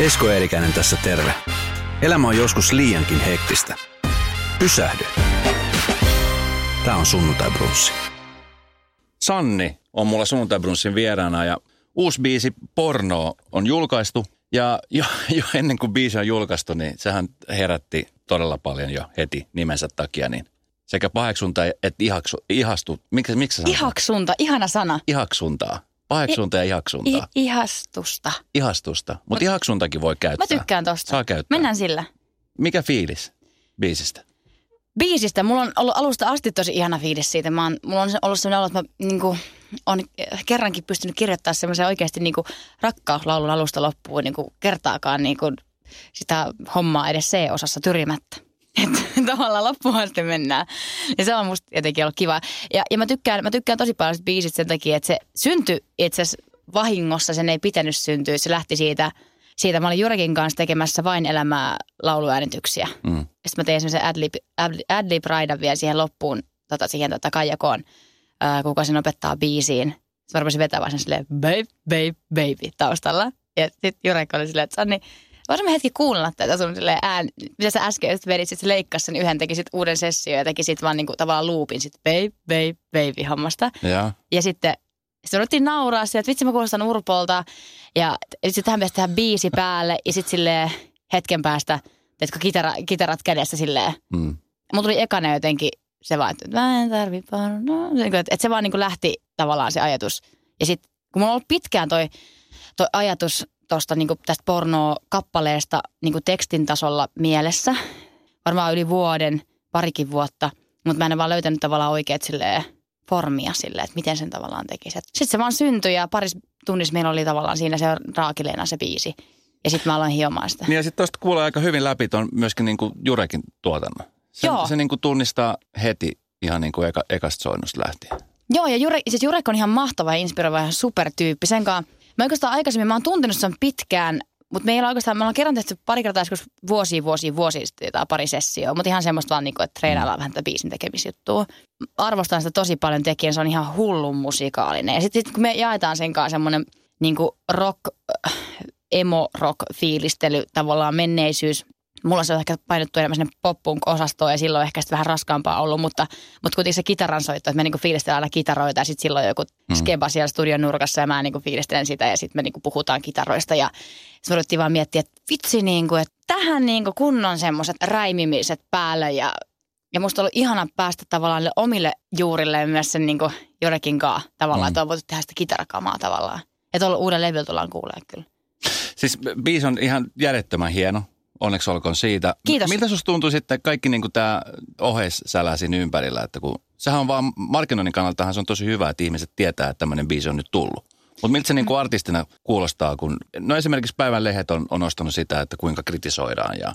Esko Eerikäinen tässä terve. Elämä on joskus liiankin hektistä. Pysähdy. Tämä on Sunnuntai Brunssi. Sanni on mulla Sunnuntai Brunssin vieraana ja uusi biisi Porno on julkaistu. Ja jo, jo ennen kuin biisi on julkaistu, niin sehän herätti todella paljon jo heti nimensä takia. Niin sekä paheksunta että ihaksu, ihastu. Miksi, miksi? Ihaksunta, ihana sana. Ihaksuntaa. Paheksunta ja ihaksuntaa. I, ihastusta. Ihastusta. Mutta ihaksuntakin voi Mä käyttää. tykkään tosta. Saa käyttää. Mennään sillä. Mikä fiilis biisistä? Biisistä, mulla on ollut alusta asti tosi ihana fiilis siitä. Mä oon, mulla on ollut sellainen olo, että mä niin kuin, on kerrankin pystynyt kirjoittamaan semmoisen oikeasti niin kuin, rakkauslaulun alusta loppuun niin kuin, kertaakaan niin kuin, sitä hommaa edes C-osassa tyrimättä. Että tavallaan loppuun asti mennään. Ja se on musta jotenkin ollut kiva. Ja, ja mä, tykkään, mä tykkään tosi paljon sitä biisistä sen takia, että se syntyi itse asiassa vahingossa. Sen ei pitänyt syntyä. Se lähti siitä, siitä mä olin Jurekin kanssa tekemässä vain elämää lauluäänityksiä. Mm. Sitten mä tein semmoisen adlib, adlib, adlib raidan vielä siihen loppuun, tota, siihen tota Kaijakoon, ää, kuka sen opettaa biisiin. Sitten mä rupesin vetämään sen silleen, babe, babe, baby taustalla. Ja sitten Jurek oli silleen, että Sanni, voisimme hetki kuunnella tätä sun silleen ään, mitä sä äsken just vedit, sit sä leikkasi sen yhden, teki sit uuden session ja teki sit vaan niinku tavallaan loopin sit babe, babe, baby hommasta. Ja. Ja sitten sitten ruvettiin nauraa sieltä, että vitsi mä kuulostan urpolta. Ja sitten tähän pitäisi tehdä biisi päälle ja sitten silleen hetken päästä, teetkö kitara, kitarat kädessä silleen. Mm. Mulla tuli ekana jotenkin se vaan, että mä en tarvi pornoa. Niin Että että se vaan niin kuin lähti tavallaan se ajatus. Ja sitten kun mulla on ollut pitkään toi, toi ajatus tosta niin tästä pornoa-kappaleesta niin tekstin tasolla mielessä. Varmaan yli vuoden, parikin vuotta. Mutta mä en vaan löytänyt tavallaan oikeat silleen formia silleen, että miten sen tavallaan tekisi. Sitten se vaan syntyi ja paris tunnissa meillä oli tavallaan siinä se raakileena se biisi. Ja sitten mä aloin hiomaan sitä. Niin ja sitten tuosta kuulee aika hyvin läpi tuon myöskin niin kuin Jurekin tuotannon. Se, Joo. se niin kuin tunnistaa heti ihan niin kuin eka, ekasta soinnusta lähtien. Joo, ja Jure, siis Jurek on ihan mahtava ja inspiroiva ja supertyyppi. Sen kanssa, mä oikeastaan aikaisemmin, mä oon tuntenut sen pitkään, mutta meillä oikeastaan, me ollaan kerran tehty pari kertaa joskus vuosia, vuosia, vuosia sitten jotain pari sessioa, mutta ihan semmoista vaan, niin kuin, että treenaillaan vähän tätä biisin tekemisjuttua. Arvostan sitä tosi paljon tekijän, se on ihan hullun musikaalinen. Ja sitten sit, kun me jaetaan sen kanssa semmoinen niin kuin rock, äh, emo-rock-fiilistely, tavallaan menneisyys, Mulla se on ehkä painottu enemmän sinne pop-punk-osastoon ja silloin ehkä sitten vähän raskaampaa ollut, mutta, mutta kuitenkin se kitaran soitto, että me niinku fiilistellään aina kitaroita ja sitten silloin joku skeba siellä studion nurkassa ja mä niinku fiilistelen sitä ja sitten me niinku puhutaan kitaroista ja sitten ruvettiin vaan miettiä, että vitsi niinku, että tähän niinku kunnon semmoiset räimimiset päälle ja ja musta on ollut ihana päästä tavallaan omille juurille myös sen niinku Jorekin kaa tavallaan, Mm. että on voitu tehdä sitä kitarakamaa tavallaan. Ja tuolla uuden levyllä tullaan kuulee kyllä. Siis biisi on ihan järjettömän hieno. Onneksi olkoon siitä. Kiitos. Miltä susta tuntuu sitten kaikki niin kuin tämä oheissälä siinä ympärillä? Että kun, sehän on vaan markkinoinnin kannaltahan se on tosi hyvä, että ihmiset tietää, että tämmöinen biisi on nyt tullut. Mutta miltä se niin kuin artistina kuulostaa, kun no esimerkiksi päivän lehdet on, on nostanut sitä, että kuinka kritisoidaan ja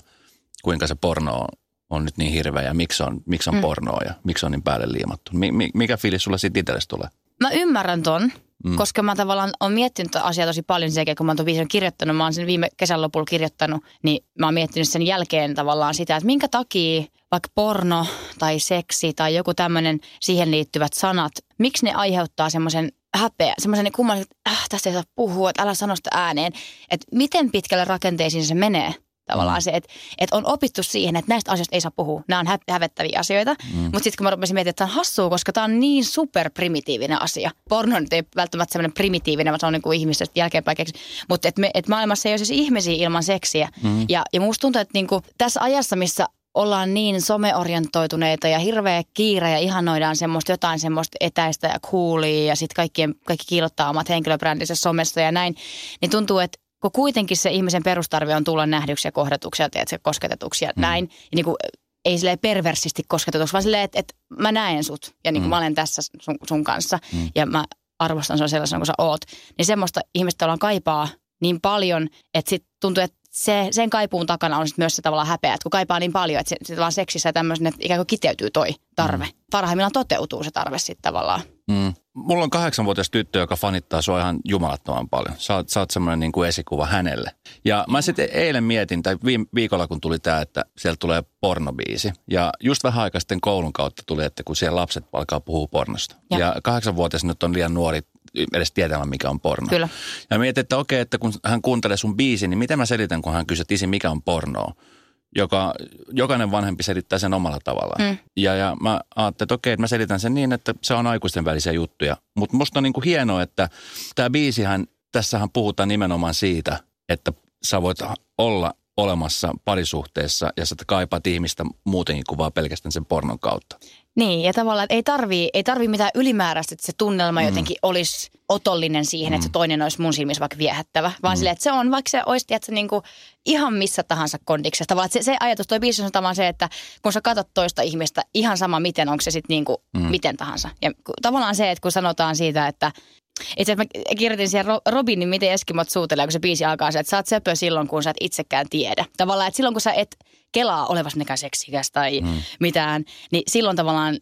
kuinka se porno on, on nyt niin hirveä ja miksi on, miksi on mm. pornoa ja miksi on niin päälle liimattu. Mi, mi, mikä fiilis sulla siitä itsellesi tulee? Mä ymmärrän ton, mm. koska mä tavallaan on miettinyt asiaa tosi paljon sen jälkeen, kun mä oon ton biisin kirjoittanut. Mä oon sen viime kesän lopulla kirjoittanut, niin mä oon miettinyt sen jälkeen tavallaan sitä, että minkä takia vaikka porno tai seksi tai joku tämmöinen siihen liittyvät sanat, miksi ne aiheuttaa semmoisen häpeä, semmoisen kummallisen, että äh, tästä ei saa puhua, että älä sano sitä ääneen. Että miten pitkälle rakenteisiin se menee tavallaan se, että, että on opittu siihen, että näistä asioista ei saa puhua. Nämä on hä- hävettäviä asioita. Mm. Mutta sitten kun mä rupesin miettimään, että tämä on hassua, koska tämä on niin superprimitiivinen asia. Porno nyt ei välttämättä semmoinen primitiivinen, vaan se on niin kuin ihmisestä jälkeenpäin keksi. Mutta että, että maailmassa ei ole siis ihmisiä ilman seksiä. Mm. Ja, ja musta tuntuu, että niin kuin tässä ajassa, missä ollaan niin someorientoituneita ja hirveä kiire ja ihannoidaan semmoista jotain semmoista etäistä ja coolia ja sitten kaikkien, kaikki kiilottaa omat henkilöbrändinsä somessa ja näin, niin tuntuu, että kun kuitenkin se ihmisen perustarve on tulla nähdyksi ja kohdatuksi ja teet, kosketetuksi ja mm. näin, ja niin kuin, ei silleen perversisti kosketetuksi, vaan silleen, että, että mä näen sut ja niin kuin mm. mä olen tässä sun, sun kanssa mm. ja mä arvostan sua sellaisena kuin sä oot. Niin semmoista ihmistä ollaan kaipaa niin paljon, että sit tuntuu, että se, sen kaipuun takana on sit myös se tavallaan häpeä, että kun kaipaa niin paljon, että se, se vaan seksissä tämmöisen, että ikään kuin kiteytyy toi tarve. Mm. Parhaimmillaan toteutuu se tarve sitten tavallaan. Mm. Mulla on kahdeksanvuotias tyttö, joka fanittaa sua ihan jumalattoman paljon. Sä oot, sä oot semmoinen niin kuin esikuva hänelle. Ja mä sitten eilen mietin, tai viime viikolla kun tuli tämä, että sieltä tulee pornobiisi. Ja just vähän aikaa sitten koulun kautta tuli, että kun siellä lapset alkaa puhua pornosta. Ja. Ja, ja kahdeksanvuotias nyt on liian nuori edes tietämään, mikä on porno. Kyllä. Ja mietin, että okei, että kun hän kuuntelee sun biisin, niin miten mä selitän, kun hän kysyy, että isi, mikä on pornoa? Joka, jokainen vanhempi selittää sen omalla tavallaan. Mm. Ja, ja mä ajattelin, että okei, että mä selitän sen niin, että se on aikuisten välisiä juttuja. Mutta musta on niin kuin hienoa, että tämä biisihän, tässähän puhutaan nimenomaan siitä, että sä voit olla olemassa parisuhteessa ja sä kaipaat ihmistä muutenkin kuin vaan pelkästään sen pornon kautta. Niin, ja tavallaan, että ei tarvii, ei tarvii mitään ylimääräistä, että se tunnelma mm. jotenkin olisi otollinen siihen, mm. että se toinen olisi mun silmissä vaikka viehättävä. Vaan mm. silleen, että se on, vaikka se olisi tiedätkö, niin kuin ihan missä tahansa kondiksessa. Tavallaan, se, se ajatus, toi biisi on tavallaan se, että kun sä katsot toista ihmistä, ihan sama miten, onko se sitten niin kuin mm. miten tahansa. Ja tavallaan se, että kun sanotaan siitä, että itse mä kirjoitin siihen Robinin, miten Eskimot suutelee, kun se biisi alkaa se, että sä oot söpö silloin, kun sä et itsekään tiedä. Tavallaan, että silloin kun sä et kelaa olevas mikään seksikäs tai mm. mitään, niin silloin tavallaan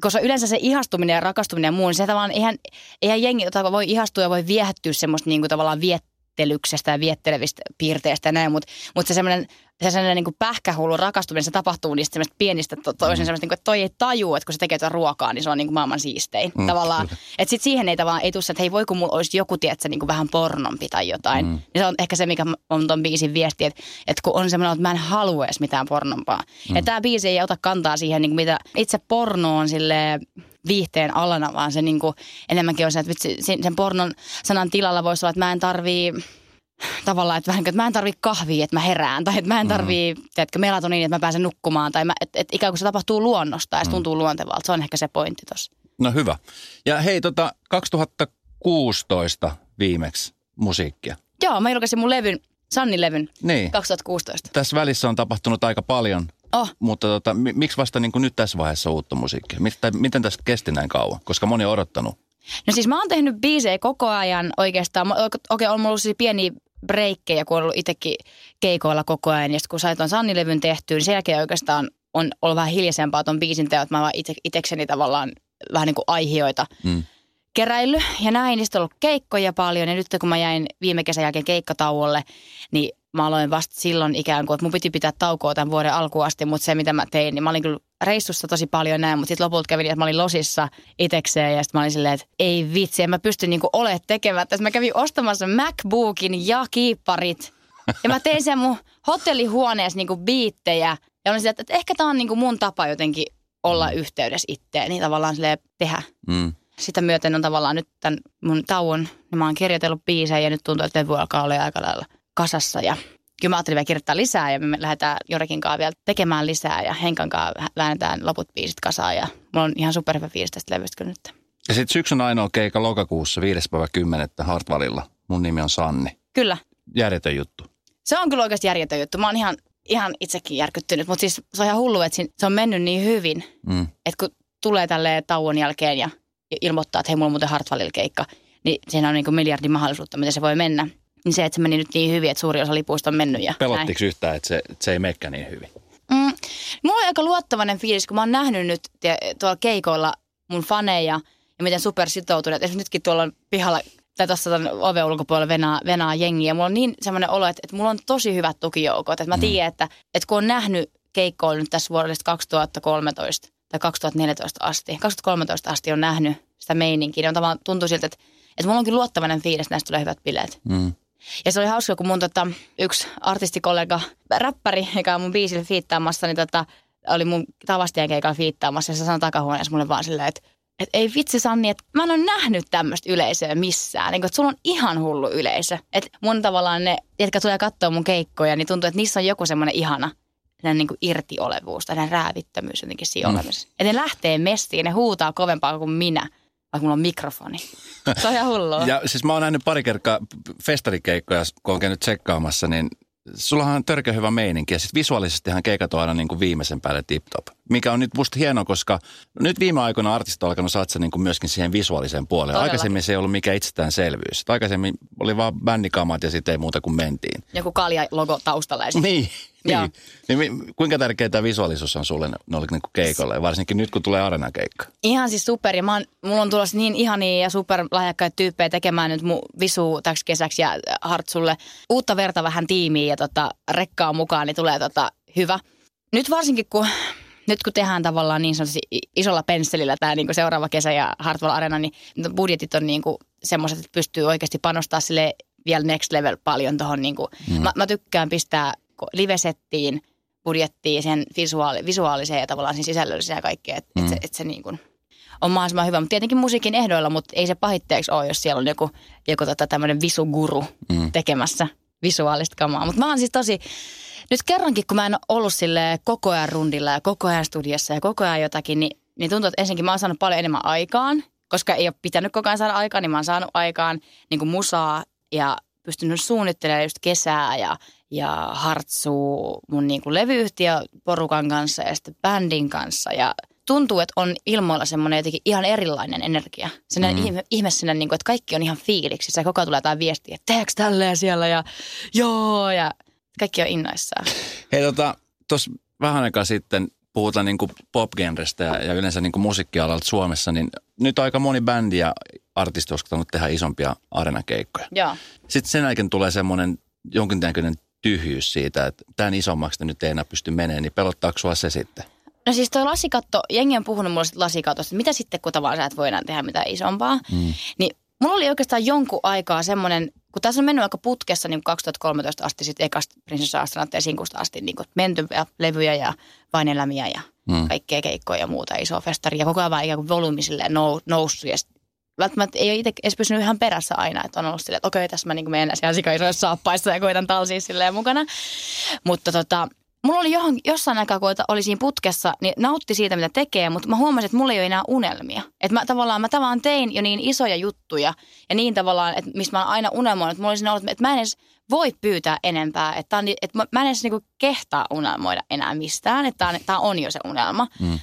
koska yleensä se ihastuminen ja rakastuminen ja muu, niin se tavallaan eihän, eihän jengi jota voi ihastua ja voi viehättyä semmoista niin kuin tavallaan viettelyksestä ja viettelevistä piirteistä ja näin, mutta, mutta se semmoinen se sellainen niin kuin pähkähullu rakastuminen, se tapahtuu niistä semmoista pienistä to, toisen mm. semmoista, niin kuin, että toi ei taju, että kun se tekee jotain ruokaa, niin se on niin kuin maailman siistein. Mm, tavallaan, että sitten siihen ei tavallaan, ei tuossa, että hei voi kun mulla olisi joku, tiedätkö, niin kuin vähän pornompi tai jotain. Mm. Niin se on ehkä se, mikä on ton biisin viesti, että, että kun on semmoinen, että mä en halua edes mitään pornompaa. Mm. Ja tämä biisi ei ota kantaa siihen, niin kuin mitä itse porno on sille viihteen alana, vaan se niin kuin enemmänkin on se, että vitsi, sen pornon sanan tilalla voisi olla, että mä en tarvii tavallaan, että, vähän, että mä en tarvi kahvia, että mä herään, tai että mä en tarvii, mm. tiedätkö, melatoniin, että mä pääsen nukkumaan, tai mä, että, että ikään kuin se tapahtuu luonnosta ja se mm. tuntuu luontevalta. Se on ehkä se pointti tuossa. No hyvä. Ja hei, tota, 2016 viimeksi musiikkia. Joo, mä julkaisin mun levyn, Sanni-levyn, niin. 2016. Tässä välissä on tapahtunut aika paljon, oh. mutta tota, miksi vasta niin kuin nyt tässä vaiheessa uutta musiikkia? Miten, miten tästä kesti näin kauan? Koska moni on odottanut. No siis mä oon tehnyt biisejä koko ajan oikeastaan. Okei, okay, on mulla siis pieni breikkejä, kun on ollut itsekin keikoilla koko ajan. Ja kun sai tuon Sanni-levyn tehtyä, niin sen jälkeen oikeastaan on ollut vähän hiljaisempaa tuon biisin teot. Mä vaan itse, itsekseni tavallaan vähän niin kuin aihioita mm. keräily ja näin. Niistä on ollut keikkoja paljon ja nyt kun mä jäin viime kesän jälkeen keikkatauolle, niin mä aloin vasta silloin ikään kuin, että mun piti pitää taukoa tämän vuoden alkuun asti, mutta se mitä mä tein, niin mä olin kyllä reissussa tosi paljon näin, mutta sitten lopulta kävin, että mä olin losissa itekseen ja sitten mä olin silleen, että ei vitsi, en mä pysty niinku olemaan tekemättä. Mä kävin ostamassa MacBookin ja kiipparit ja mä tein sen mun hotellihuoneessa niinku biittejä ja olin silleen, että, ehkä tää on niinku mun tapa jotenkin olla yhteydessä itteen, niin tavallaan silleen tehdä. Mm. Sitä myöten on tavallaan nyt tämän mun tauon, niin mä oon kirjoitellut biisejä ja nyt tuntuu, että levy alkaa olla aika lailla kasassa ja kyllä mä ajattelin vielä kirjoittaa lisää ja me lähdetään Jorekin kanssa vielä tekemään lisää ja Henkan kanssa lähdetään loput biisit kasaan ja mulla on ihan superhyvä fiilis tästä levystä kyllä nyt. Ja sitten syksyn ainoa keika lokakuussa 5. päivä 10. Hartwallilla. Mun nimi on Sanni. Kyllä. Järjetön juttu. Se on kyllä oikeasti järjetön juttu. Mä oon ihan, ihan itsekin järkyttynyt, mutta siis se on ihan hullu, että se on mennyt niin hyvin, mm. että kun tulee tälle tauon jälkeen ja ilmoittaa, että hei, mulla on muuten Hartwallilla keikka, niin siinä on niin kuin miljardi mahdollisuutta, miten se voi mennä. Niin se, että se meni nyt niin hyvin, että suuri osa lipuista on mennyt. Ja Pelottiko yhtään, että se, että se ei mekkä niin hyvin? Mm, mulla on aika luottavainen fiilis, kun mä oon nähnyt nyt tuolla keikoilla mun faneja ja miten super sitoutuneet. Esimerkiksi nytkin tuolla on pihalla tai tuossa oven ulkopuolella venaa, venaa jengiä. Mulla on niin semmoinen olo, että, että mulla on tosi hyvät tukijoukot. Että mä mm. tiedän, että, että kun on nähnyt keikkoilla nyt tässä vuodesta 2013 tai 2014 asti, 2013 asti on nähnyt sitä meininkiä, niin on tavallaan tuntuu siltä, että, että mulla onkin luottavainen fiilis, että näistä tulee hyvät bileet. Mm. Ja se oli hauska, kun mun tota, yksi artistikollega, räppäri, joka on mun biisille fiittaamassa, niin tota, oli mun tavastien keikalla fiittaamassa ja se sanoi takahuoneessa mulle vaan silleen, että et ei vitsi Sanni, että mä en ole nähnyt tämmöistä yleisöä missään. Niin, että sulla on ihan hullu yleisö. Että mun tavallaan ne, jotka tulee katsoa mun keikkoja, niin tuntuu, että niissä on joku semmoinen ihana niin kuin irtiolevuus tai räävittömyys jotenkin siinä mm. Että ne lähtee mestiin, ne huutaa kovempaa kuin minä vaikka mulla on mikrofoni. Se on ihan hullua. ja siis mä oon nähnyt pari kertaa festarikeikkoja, kun on käynyt tsekkaamassa, niin sullahan on törkeä hyvä meininki. Ja sitten visuaalisestihan keikat on aina niin kuin viimeisen päälle tip-top. Mikä on nyt musta hienoa, koska nyt viime aikoina artistit on alkanut satsaa niin kuin myöskin siihen visuaaliseen puoleen. Todellakin. Aikaisemmin se ei ollut mikään itsestäänselvyys. Aikaisemmin oli vaan bändikamat ja sitten ei muuta kuin mentiin. Joku kalja-logo taustalla. Niin, niin. niin. Kuinka tärkeää tämä visuaalisuus on sulle noille niin keikolle, varsinkin nyt kun tulee arena-keikka? Ihan siis super, ja mä oon, mulla on tulossa niin ihania ja super lahjakkaita tyyppejä tekemään nyt mun visu täksi kesäksi ja Hartsulle uutta verta vähän tiimiin ja tota, rekkaa mukaan, niin tulee tota, hyvä. Nyt varsinkin kun nyt kun tehdään tavallaan niin sanotusti isolla pensselillä tämä niin seuraava kesä ja Hartwell Arena, niin budjetit on niin semmoiset, että pystyy oikeasti panostaa sille vielä next level paljon tuohon. Niin mm. mä, mä, tykkään pistää livesettiin budjettiin, sen visuaali, visuaaliseen ja tavallaan sen sisällölliseen ja kaikkea, että mm. et se, et se niin kuin on mahdollisimman hyvä. Mutta tietenkin musiikin ehdoilla, mutta ei se pahitteeksi ole, jos siellä on joku, joku tota tämmöinen visuguru mm. tekemässä visuaalista kamaa. Mutta mä oon siis tosi, nyt kerrankin kun mä en ollut sille koko ajan rundilla ja koko ajan studiossa ja koko ajan jotakin, niin, niin tuntuu, että ensinnäkin mä oon saanut paljon enemmän aikaan, koska ei ole pitänyt koko ajan saada aikaa, niin mä oon saanut aikaan niin kuin musaa ja pystynyt suunnittelemaan just kesää ja, ja hartsuu mun niin kuin levyyhtiö porukan kanssa ja sitten bändin kanssa ja tuntuu, että on ilmoilla semmoinen jotenkin ihan erilainen energia. Sen mm. ihme, ihme sinne, niin kuin, että kaikki on ihan fiiliksissä ja koko ajan tulee jotain viestiä, että teekö tälleen siellä ja joo ja kaikki on innoissaan. Hei tota, tuossa vähän aikaa sitten puhutaan niin kuin pop-genrestä ja, ja yleensä niin kuin musiikkialalta Suomessa, niin nyt aika moni bändi ja artisti on tehdä isompia arenakeikkoja. Joo. Sitten sen jälkeen tulee semmoinen jonkinnäköinen tyhjyys siitä, että tämän isommaksi nyt ei enää pysty menemään, niin pelottaako sua se sitten? No siis toi lasikatto, jengi on puhunut mulle lasikatosta, että mitä sitten kun tavallaan sä et voi enää tehdä mitään isompaa. Mm. Niin mulla oli oikeastaan jonkun aikaa semmoinen, kun tässä on mennyt aika putkessa niin 2013 asti sitten ekasta Prinsessa Astronauttien sinkusta asti niin menty ja levyjä ja vain elämiä ja mm. kaikkea keikkoja ja muuta isoa festaria. Koko ajan vaan ikään kuin volyymi nou, noussut ja välttämättä ei ole itse edes pysynyt ihan perässä aina, että on ollut silleen, että okei, tässä mä niin menen siellä sikaisoissa saappaissa ja koitan talsia silleen mukana. Mutta tota, mulla oli johon, jossain aikaa, kun oli siinä putkessa, niin nautti siitä, mitä tekee, mutta mä huomasin, että mulla ei ole enää unelmia. Että mä tavallaan, mä tavallaan tein jo niin isoja juttuja ja niin tavallaan, että mistä mä oon aina unelmoinut, että mulla olisi ollut, että mä en edes voi pyytää enempää, että, on, että mä en edes niinku kehtaa unelmoida enää mistään, että tämä on, on jo se unelma. Mm.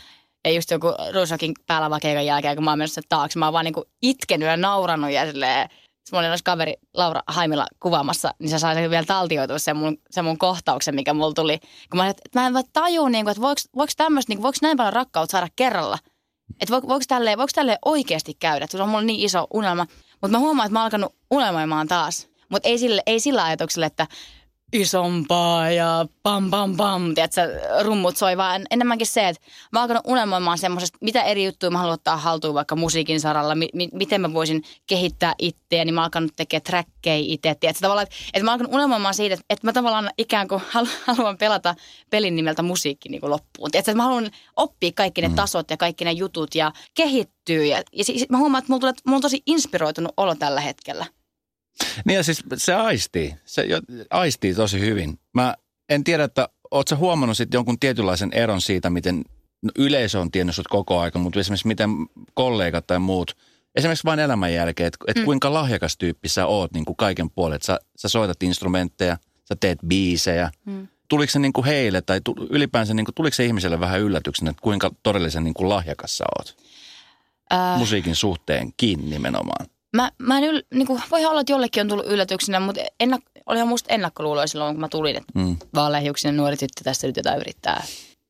Ja just joku Rusokin päällä keikan jälkeen, kun mä oon mennyt taakse, mä oon vaan niinku itkenyt ja nauranut ja silleen, mulla oli kaveri Laura Haimilla kuvaamassa, niin se sai vielä taltioitua sen mun, sen mun kohtauksen, mikä mulla tuli. Kun mä, että mä en vaan tajua, niin kuin, että voiko, voiko tämmöistä, niin voiko näin paljon rakkautta saada kerralla. Että voiko, voiko, tälleen, voiko tälleen oikeasti käydä, se on mulla niin iso unelma. Mutta mä huomaan, että mä oon alkanut unelmoimaan taas. Mutta ei, ei sillä ajatuksella, että isompaa ja pam pam pam, tiedätkö, rummut soi, vaan enemmänkin se, että mä oon alkanut unelmoimaan semmoisesta, mitä eri juttuja mä haluan ottaa haltuun vaikka musiikin saralla, mi- mi- miten mä voisin kehittää itseä, niin mä oon alkanut tekemään trackkejä itse, tiedätkö, tavallaan, että, että mä oon alkanut unelmoimaan siitä, että, että mä tavallaan ikään kuin haluan pelata pelin nimeltä musiikki niin kuin loppuun, tiedätkö, että mä haluan oppia kaikki ne mm. tasot ja kaikki ne jutut ja kehittyä. Ja, ja sit mä huomaan, että mulla, tulee, mulla on tosi inspiroitunut olo tällä hetkellä. Niin ja siis se aistii, se aistii tosi hyvin. Mä en tiedä, että ootko huomannut sitten jonkun tietynlaisen eron siitä, miten no yleisö on tiennyt sut koko aika, mutta esimerkiksi miten kollegat tai muut, esimerkiksi vain elämän jälkeen, että et mm. kuinka lahjakas tyyppi sä oot niin kuin kaiken puolen, että sä, sä soitat instrumentteja, sä teet biisejä. Mm. Tuliko se niin kuin heille tai ylipäänsä niin kuin, tuliko se ihmiselle vähän yllätyksenä, että kuinka todellisen niin kuin lahjakas sä oot? Äh. Musiikin suhteen kiinni nimenomaan. Mä, mä en yl, niin kuin, voi olla, että jollekin on tullut yllätyksenä, mutta ennak, olihan musta ennakkoluuloja silloin, kun mä tulin, että mm. vaaleahiuksinen nuori tyttö tässä nyt jotain yrittää.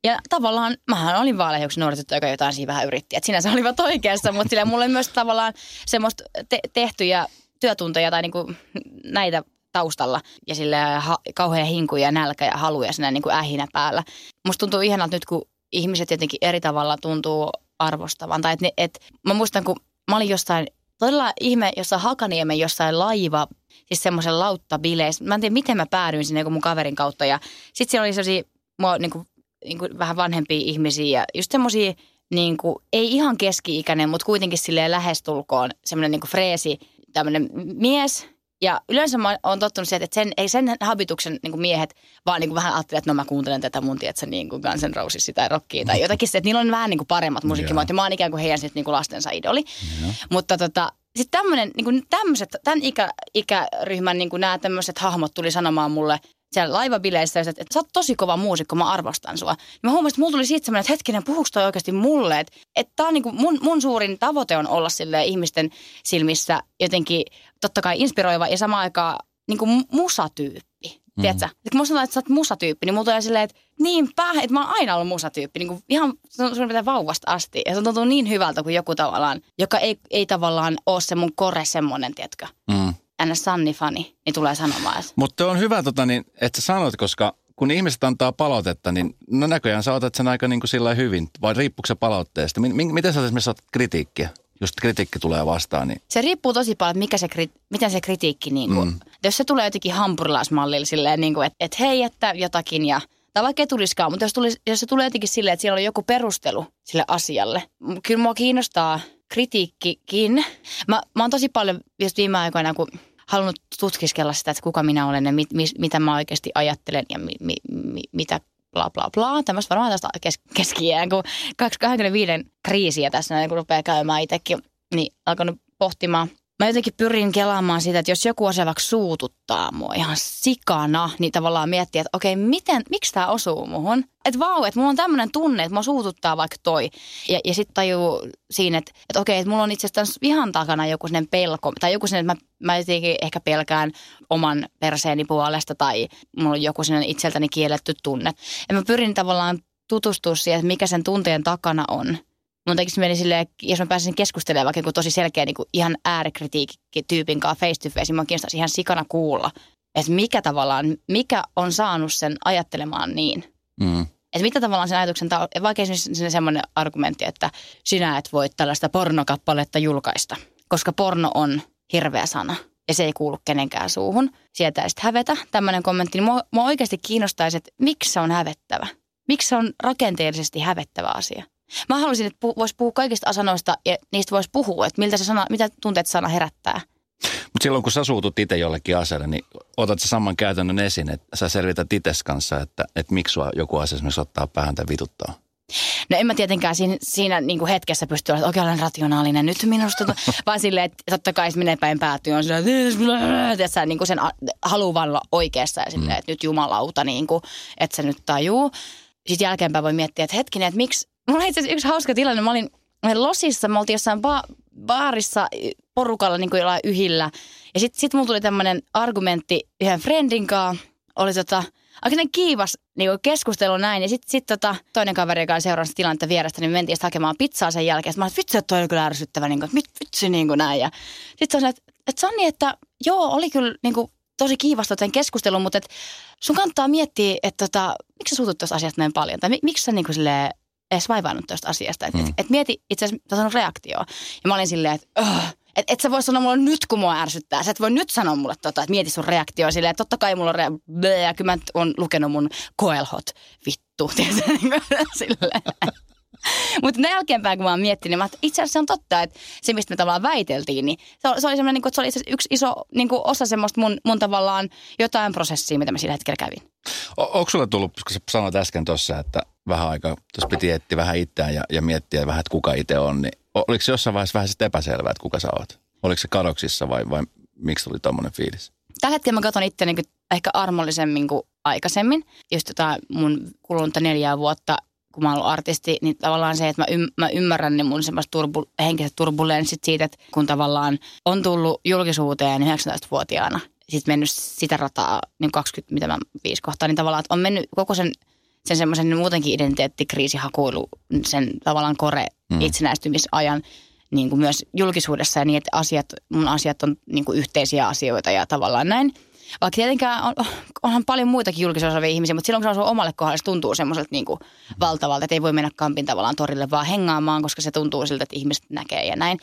Ja tavallaan, mähän olin vaaleahiuksinen nuori tyttö, joka jotain siinä vähän yritti. Että sinänsä olivat oikeassa, mutta sillä mulla oli myös tavallaan semmoista te- tehtyjä työtunteja tai niin kuin näitä taustalla ja sille ha- kauhean hinku ja nälkä ja halu ja sinä niin kuin ähinä päällä. Musta tuntuu ihanalta nyt, kun ihmiset jotenkin eri tavalla tuntuu arvostavan. Tai että et, mä muistan, kun mä olin jostain todella ihme jossain Hakaniemen jossain laiva, siis semmoisen lauttabileissä. Mä en tiedä, miten mä päädyin sinne mun kaverin kautta. Ja sitten siellä oli sellaisia mua, niin kuin, niin kuin vähän vanhempia ihmisiä ja just semmoisia, niin kuin, ei ihan keski-ikäinen, mutta kuitenkin silleen lähestulkoon semmoinen niin kuin freesi, tämmöinen mies – ja yleensä mä oon tottunut siihen, että sen, ei sen habituksen niin miehet vaan niin vähän ajattelevat, että no mä kuuntelen tätä mun tiedätkö, niin kuin Guns N' Roses tai rockia tai jotakin se, että niillä on vähän niin kuin paremmat musiikkimuot ja mä oon ikään kuin heidän sitten niin kuin lastensa idoli. Yeah. Mutta tota, sitten tämmöinen, niin kuin tämmöiset, tämän ikä, ikäryhmän niin kuin nämä tämmöiset hahmot tuli sanomaan mulle siellä laivabileissä, että, että sä oot tosi kova muusikko, mä arvostan sua. Mä huomasin, että mulla tuli siitä semmoinen, että hetkinen, puhuuko toi oikeasti mulle? Että, että tää on niin kuin mun, mun suurin tavoite on olla sille ihmisten silmissä jotenkin totta kai inspiroiva ja samaan aikaan niin kuin musatyyppi. Mm. Tiedätkö? Kun mä sanotaan, että sä oot musatyyppi, niin mulla tulee silleen, että niinpä, että mä oon aina ollut musatyyppi. Niin kuin ihan suurin piirtein vauvasta asti. Ja se on tuntunut niin hyvältä kuin joku tavallaan, joka ei, ei tavallaan ole se mun kore semmonen, tiedätkö? Mm. Sanni Fani, niin tulee sanomaan. Mutta on hyvä, tota, niin, että sä sanoit, koska kun ihmiset antaa palautetta, niin no näköjään sä otat sen aika niin kuin sillä hyvin, vai riippuuko se palautteesta? M- miten sä esimerkiksi otat kritiikkiä? Jos kritiikki tulee vastaan, niin... Se riippuu tosi paljon, että mikä se, miten se kritiikki, niin kuin, mm. jos se tulee jotenkin hampurilaismallilla silleen, niin kuin, että, että hei, että jotakin ja tai vaikka ei tulisikaan, mutta jos, tulisi, jos se tulee jotenkin silleen, että siellä on joku perustelu sille asialle. Kyllä mua kiinnostaa kritiikkikin. Mä, mä oon tosi paljon just viime aikoina, kun halunnut tutkiskella sitä, että kuka minä olen ja mit, mit, mitä mä oikeasti ajattelen ja mi, mi, mi, mitä bla bla bla. Tämmöistä varmaan tästä kes, keski kun 25 kriisiä tässä näin, kun rupeaa käymään itsekin, niin alkanut pohtimaan – mä jotenkin pyrin kelaamaan sitä, että jos joku asia vaikka suututtaa mua ihan sikana, niin tavallaan miettiä, että okei, miten, miksi tämä osuu muhun? Että vau, että mulla on tämmöinen tunne, että mua suututtaa vaikka toi. Ja, ja sitten tajuu siinä, että, että okei, että mulla on itse asiassa ihan takana joku sellainen pelko, tai joku sellainen, että mä, mä jotenkin ehkä pelkään oman perseeni puolesta, tai mulla on joku sellainen itseltäni kielletty tunne. Ja mä pyrin tavallaan tutustua siihen, että mikä sen tunteen takana on mun tekisi mieli silleen, jos mä pääsisin keskustelemaan vaikka tosi selkeä niin kuin ihan äärikritiikki-tyypin kanssa face to face, niin mä kiinnostaisi ihan sikana kuulla, että mikä tavallaan, mikä on saanut sen ajattelemaan niin. Mm. Että mitä tavallaan sen ajatuksen, vaikka esimerkiksi semmoinen argumentti, että sinä et voi tällaista pornokappaletta julkaista, koska porno on hirveä sana ja se ei kuulu kenenkään suuhun. Sieltä ei hävetä tämmöinen kommentti, niin mua, mua oikeasti kiinnostaisi, että miksi se on hävettävä. Miksi se on rakenteellisesti hävettävä asia. Mä haluaisin, että voisi puhua kaikista asanoista ja niistä voisi puhua, että miltä se sana, mitä tunteet sana herättää. Mutta silloin kun sä suutut itse jollekin asialle, niin otat sä saman käytännön esiin, että sä selvität itses kanssa, että, että miksi sua joku asia esimerkiksi ottaa päähän tai vituttaa. No en mä tietenkään siinä, siinä niin kuin hetkessä pysty olemaan, että okei olen rationaalinen nyt minusta, vaan silleen, että totta kai se menee päin päätyy, on silleen, että sä niin kuin sen haluaa olla oikeassa ja silleen, mm. että nyt jumalauta, niin kuin, että se nyt tajuu. Sitten jälkeenpäin voi miettiä, että hetkinen, että miksi, Mulla oli itse asiassa yksi hauska tilanne. Mä olin Losissa, me oltiin jossain ba- baarissa porukalla niin kuin jollain yhillä. Ja sitten sit mulla tuli tämmöinen argumentti yhden friendin kanssa. Oli tota, aika kiivas niin keskustelu näin. Ja sitten sit tota, toinen kaveri, joka seurasi tilannetta vierestä, niin me mentiin hakemaan pizzaa sen jälkeen. Mä olin, vitsi, että toi on kyllä ärsyttävä, niin kuin, että vitsi niin kuin näin. Ja sitten se on että, että Sanni, että joo, oli kyllä niin kuin, tosi kiivasta tämän keskustelun, mutta et sun kannattaa miettiä, että tota, miksi sä suutut tuosta asiasta näin paljon? Tai miksi sä niin kuin silleen, edes vaivannut tuosta asiasta. Että mm. et, et mieti itse asiassa reaktio. Ja mä olin silleen, että et, et sä voi sanoa mulle nyt, kun mua ärsyttää. Sä et voi nyt sanoa mulle tota, että mieti sun reaktio. Silleen, että totta kai mulla on rea- ja kyllä mä oon lukenut mun koelhot. Vittu, silleen. Mutta jälkeenpäin, kun mä oon miettinyt, niin itse asiassa on totta, että se, mistä me tavallaan väiteltiin, niin se, oli, se oli semmoinen, niin että se oli itse yksi iso niin kuin osa semmoista mun, mun tavallaan jotain prosessia, mitä mä sillä hetkellä kävin. O, onko sulle tullut, koska sä sanoit äsken tuossa, että vähän aikaa, tuossa piti etsiä vähän itseään ja, ja miettiä vähän, että kuka itse on, niin oliko se jossain vaiheessa vähän sitten epäselvää, että kuka sä oot? Oliko se kadoksissa vai, vai miksi tuli tuommoinen fiilis? Tällä hetkellä mä katson itse niin ehkä armollisemmin kuin aikaisemmin. Just tota mun kulunutta neljää vuotta kun mä oon artisti, niin tavallaan se, että mä, ym, mä ymmärrän ne mun semmoiset turbu, henkiset turbulenssit siitä, että kun tavallaan on tullut julkisuuteen 19-vuotiaana, sitten mennyt sitä rataa niin 20, mitä mä viisi kohtaa, niin tavallaan, että on mennyt koko sen sen semmoisen muutenkin identiteettikriisihakuilu, sen tavallaan kore mm. itsenäistymisajan niin kuin myös julkisuudessa ja niin, että asiat, mun asiat on niin kuin yhteisiä asioita ja tavallaan näin. Vaikka tietenkään on, onhan paljon muitakin julkisuudessa olevia ihmisiä, mutta silloin kun se on omalle kohdalle, se tuntuu semmoiselta niin kuin valtavalta, että ei voi mennä kampin tavallaan torille vaan hengaamaan, koska se tuntuu siltä, että ihmiset näkee ja näin.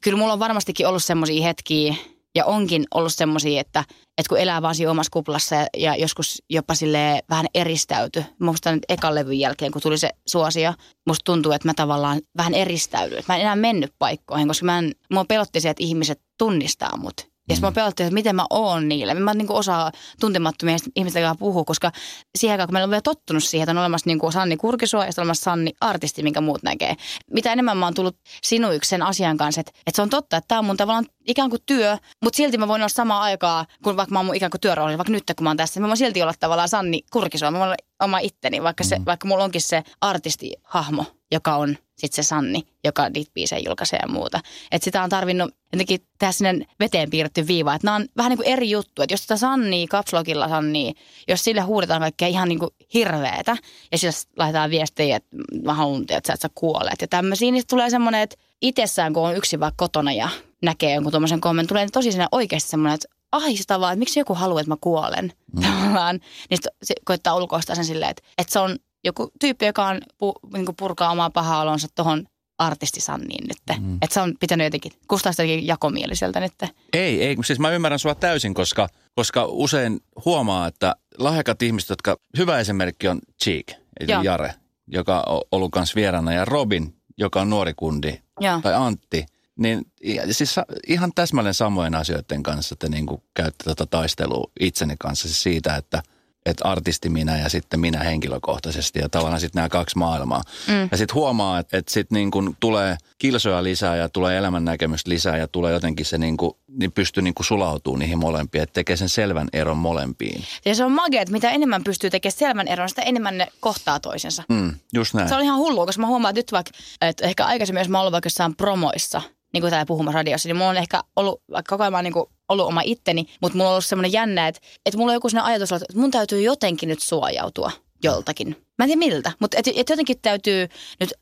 Kyllä mulla on varmastikin ollut semmoisia hetkiä, ja onkin ollut semmoisia, että, että kun elää vaan siinä omassa kuplassa ja, ja joskus jopa sille vähän eristäyty. Musta nyt ekan levyn jälkeen, kun tuli se suosia, musta tuntuu, että mä tavallaan vähän eristäydyin. Mä en enää mennyt paikkoihin, koska mä en, mua pelotti se, että ihmiset tunnistaa mut. Ja sitten mä pelotti, että miten mä oon niille. Mä en niin osaa tuntemattomia ihmisten kanssa puhua, koska siihen aikaan, kun mä olen vielä tottunut siihen, että on olemassa niin kuin Sanni Kurkisua ja sitten olemassa Sanni artisti, minkä muut näkee. Mitä enemmän mä oon tullut sinuiksi sen asian kanssa, että, että se on totta, että tämä on mun tavallaan ikään kuin työ, mutta silti mä voin olla samaa aikaa, kun vaikka mä oon mun ikään kuin työrooli, vaikka nyt kun mä oon tässä, mä voin silti olla tavallaan Sanni Kurkisua, mä voin olla oma itteni, vaikka, se, mm. vaikka mulla onkin se artistihahmo, joka on sitten se Sanni, joka niitä biisejä julkaisee ja muuta. Että sitä on tarvinnut jotenkin tehdä sinne veteen piirretty viiva. Että nämä on vähän niin kuin eri juttu. Että jos sitä Sannia, kapslokilla Sannia, jos sille huudetaan kaikkea ihan niin kuin hirveetä ja sille laitetaan viestejä, että mä haluan, että sä, et sä kuolet ja tämmöisiä, niin tulee semmoinen, että itsessään kun on yksin vaikka kotona ja näkee jonkun tuommoisen kommentin, tulee tosi sinne oikeasti semmoinen, että ahistavaa, että miksi joku haluaa, että mä kuolen mm. tavallaan. Niin se koittaa ulkoistaa sen silleen, että, että se on joku tyyppi, joka on pu, niin purkaa omaa pahaa olonsa tuohon artistisanniin nyt. Mm. Että se on pitänyt jotenkin, kustaa sitä jotenkin jakomieliseltä nyt. Ei, ei. Siis mä ymmärrän sua täysin, koska, koska usein huomaa, että lahjakat ihmiset, jotka, hyvä esimerkki on Cheek, eli Joo. Jare, joka on ollut kanssa vieraana, ja Robin, joka on nuori kundi, Joo. tai Antti, niin siis ihan täsmälleen samojen asioiden kanssa että niin käytte tätä taistelua itseni kanssa siis siitä, että – että artisti minä ja sitten minä henkilökohtaisesti ja tavallaan sitten nämä kaksi maailmaa. Mm. Ja sitten huomaa, että, että sitten niin kuin tulee kilsoja lisää ja tulee elämän näkemystä lisää ja tulee jotenkin se niin kuin, niin pystyy niin kuin sulautumaan niihin molempiin, että tekee sen selvän eron molempiin. Ja se on magia, että mitä enemmän pystyy tekemään selvän eron, sitä enemmän ne kohtaa toisensa. Mm, just näin. Se on ihan hullua, koska mä huomaan, että nyt vaikka, että ehkä aikaisemmin, jos mä ollut vaikka jossain promoissa – niin kuin täällä puhumassa radiossa, niin mulla on ehkä ollut, vaikka koko ajan niin kuin ollut oma itteni, mutta mulla on ollut semmoinen jännä, että, että mulla on joku sellainen ajatus, että mun täytyy jotenkin nyt suojautua joltakin. Mä en tiedä miltä, mutta et, et jotenkin täytyy nyt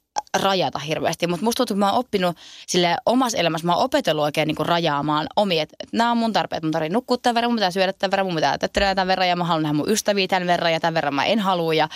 rajata hirveästi. Mutta musta tuntuu, että mä oon oppinut sille omassa elämässä, mä oon opetellut oikein niin rajaamaan omi, että et nämä on mun tarpeet. Mun tarvitsee nukkua tämän verran, mun pitää syödä tämän verran, mun pitää tehdä tämän verran ja mä haluan nähdä mun ystäviä tämän verran ja tämän verran mä en halua. Ja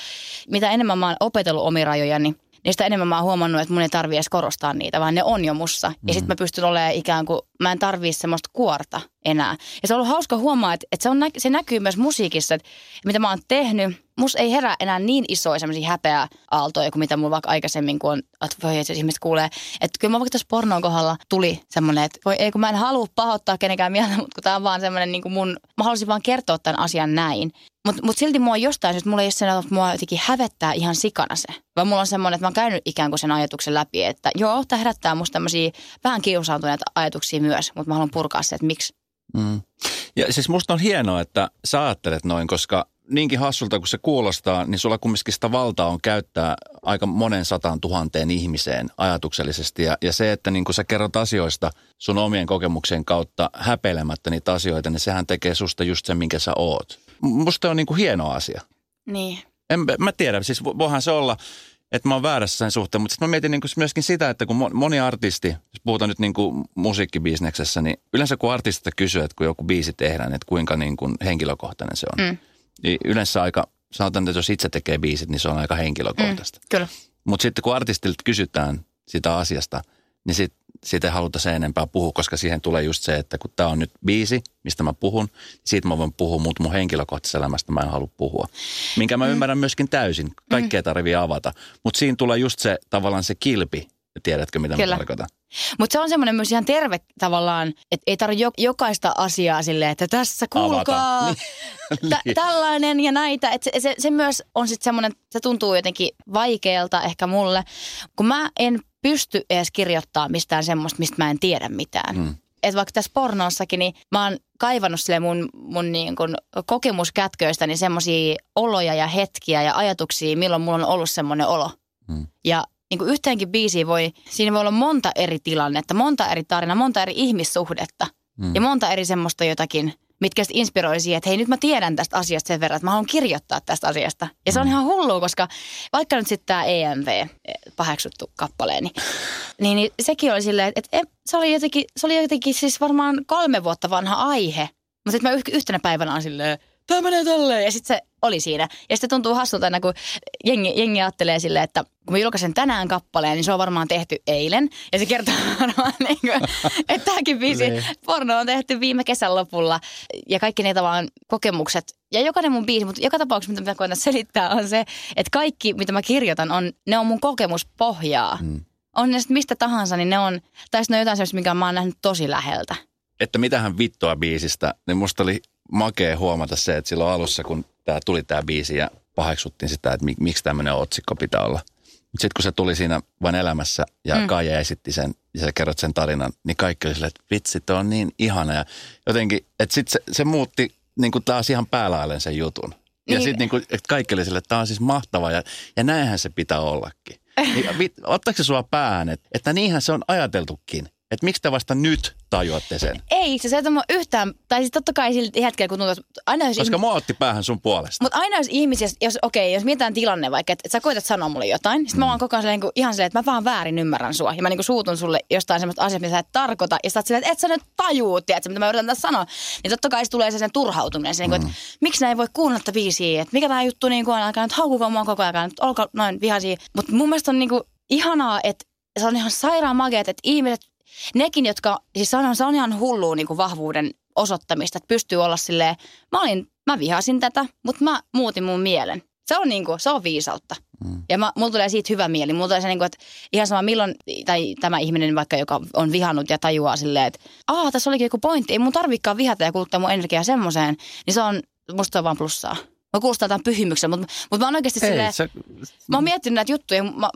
mitä enemmän mä oon opetellut omi rajoja, niin niin sitä enemmän mä oon huomannut, että mun ei tarvi edes korostaa niitä, vaan ne on jo mussa. Mm-hmm. Ja sitten mä pystyn olemaan ikään kuin, mä en tarvii semmoista kuorta enää. Ja se on ollut hauska huomaa, että, että se, on, se näkyy myös musiikissa, että mitä mä oon tehnyt, mus ei herää enää niin isoja semmoisia häpeä aaltoja kuin mitä mulla vaikka aikaisemmin, kun on, että voi että ihmiset kuulee. Että kyllä mä vaikka tuossa pornon kohdalla tuli semmoinen, että voi ei kun mä en halua pahoittaa kenenkään mieltä, mutta kun tää on vaan semmoinen niin kuin mun, mä haluaisin vaan kertoa tämän asian näin. Mutta mut silti mua jostain syystä, mulla ei ole sen, että mua jotenkin hävettää ihan sikana se. Vaan mulla on semmoinen, että mä oon käynyt ikään kuin sen ajatuksen läpi, että joo, tämä herättää musta tämmöisiä vähän kiusaantuneita ajatuksia myös, mutta mä haluan purkaa se, että miksi. Mm. Ja siis musta on hienoa, että sä ajattelet noin, koska niinkin hassulta kuin se kuulostaa, niin sulla kumminkin sitä valtaa on käyttää aika monen sataan tuhanteen ihmiseen ajatuksellisesti. Ja, ja se, että niin kun sä kerrot asioista sun omien kokemuksien kautta häpeilemättä niitä asioita, niin sehän tekee susta just sen, minkä sä oot. Musta on niin kuin hieno asia. Niin. En, mä tiedän, siis voihan se olla, että mä oon väärässä sen suhteen, mutta sitten mä mietin niin kuin myöskin sitä, että kun moni artisti, jos puhutaan nyt niin kuin musiikkibisneksessä, niin yleensä kun artistista kysyy, että kun joku biisi tehdään, että kuinka niin kuin henkilökohtainen se on. Mm niin yleensä aika, sanotaan, että jos itse tekee biisit, niin se on aika henkilökohtaista. Mm, kyllä. Mutta sitten kun artistilta kysytään sitä asiasta, niin sit, siitä ei haluta se enempää puhua, koska siihen tulee just se, että kun tämä on nyt biisi, mistä mä puhun, niin siitä mä voin puhua, mutta mun henkilökohtaisesta elämästä mä en halua puhua. Minkä mä mm. ymmärrän myöskin täysin. Kaikkea mm. tarvii avata. Mutta siinä tulee just se tavallaan se kilpi, Tiedätkö, mitä Kyllä. mä tarkoitan? Mutta se on semmoinen myös ihan terve tavallaan, että ei tarvitse jokaista asiaa silleen, että tässä kuulkaa niin. tä- tällainen ja näitä. Et se, se, se myös on sitten semmoinen, se tuntuu jotenkin vaikealta ehkä mulle, kun mä en pysty edes kirjoittaa mistään semmoista, mistä mä en tiedä mitään. Mm. Et vaikka tässä pornoissakin, niin mä oon kaivannut sille mun, mun niin kun kokemuskätköistä niin semmoisia oloja ja hetkiä ja ajatuksia, milloin mulla on ollut semmoinen olo. Mm. Ja niin kuin yhteenkin biisiin voi, siinä voi olla monta eri tilannetta, monta eri tarinaa, monta eri ihmissuhdetta mm. ja monta eri semmoista jotakin, mitkä sitten inspiroi siihen, että hei nyt mä tiedän tästä asiasta sen verran, että mä haluan kirjoittaa tästä asiasta. Ja se on mm. ihan hullu, koska vaikka nyt sitten tämä EMV, eh, paheksuttu kappaleeni, niin, niin sekin oli silleen, että, että se, oli jotenkin, se oli jotenkin siis varmaan kolme vuotta vanha aihe. Mutta sitten mä yhtenä päivänä on silleen, tämä menee tälleen. Ja sitten se oli siinä. Ja sitten tuntuu hassulta aina, kun jengi, jengi ajattelee silleen, että kun mä julkaisen tänään kappaleen, niin se on varmaan tehty eilen. Ja se kertoo varmaan, niin kuin, että tämäkin biisi, niin. porno on tehty viime kesän lopulla. Ja kaikki ne vaan kokemukset. Ja jokainen mun biisi, mutta joka tapauksessa, mitä mä koitan selittää, on se, että kaikki, mitä mä kirjoitan, on, ne on mun kokemuspohjaa. Mm. On ne mistä tahansa, niin ne on, tai sitten ne on jotain sellaista, mikä mä oon nähnyt tosi läheltä. Että mitähän vittua biisistä, niin musta oli makea huomata se, että silloin alussa, kun tää tuli tämä biisi ja paheksuttiin sitä, että miksi tämmöinen otsikko pitää olla. Mutta sitten kun se tuli siinä vain elämässä ja mm. Kaija esitti sen ja sä kerrot sen tarinan, niin kaikki oli silleen, että vitsi, toi on niin ihana. Ja jotenkin, että sitten se, se muutti niin kuin taas ihan päälailleen sen jutun. Ja niin. sitten niin että kaikki oli silleen, että tämä on siis mahtava ja, ja näinhän se pitää ollakin. Niin, ottaako se sua päähän, että, että niinhän se on ajateltukin. Että miksi te vasta nyt tajuatte sen? Ei, se että mä yhtään, tai siis totta kai sillä hetkellä, kun tuntuu, että aina jos Koska mua otti päähän sun puolesta. Mutta aina jos ihmisiä, jos, okei, jos mietitään tilanne vaikka, että, että sä koetat sanoa mulle jotain, sitten mm. mä oon koko ajan silleen, niin ihan silleen, että mä vaan väärin ymmärrän sua. Ja mä niin suutun sulle jostain semmoista asiaa, mitä sä et tarkoita. Ja sä oot silleen, että et sä nyt tajuu, tiedätkö, mitä mä yritän tässä sanoa. Niin totta kai se tulee se sen turhautuminen. Se, mm. niin kuin, että miksi näin voi kuunnella tätä biisiä, että mikä tämä juttu niin kuin, alkaa nyt haukukaa mua koko ajan, olko noin vihaisia. Mutta mun mielestä on niin kuin, ihanaa, että se on ihan sairaan mageet, että ihmiset nekin, jotka, siis se on, se on ihan hullua niin kuin vahvuuden osoittamista, että pystyy olla silleen, mä, olin, mä vihasin tätä, mutta mä muutin mun mielen. Se on, niin kuin, se on viisautta. Mm. Ja mä, mulla tulee siitä hyvä mieli. Mulla tulee se, niin kuin, että ihan sama milloin, tai tämä ihminen vaikka, joka on vihannut ja tajuaa silleen, että aah, tässä olikin joku pointti, ei mun tarvikaan vihata ja kuluttaa mun energiaa semmoiseen, niin se on, musta on vaan plussaa. Mä kuulostaa tämän pyhimyksen, mutta, mutta mä oon oikeasti ei, silleen, se... mä oon miettinyt näitä juttuja, mä,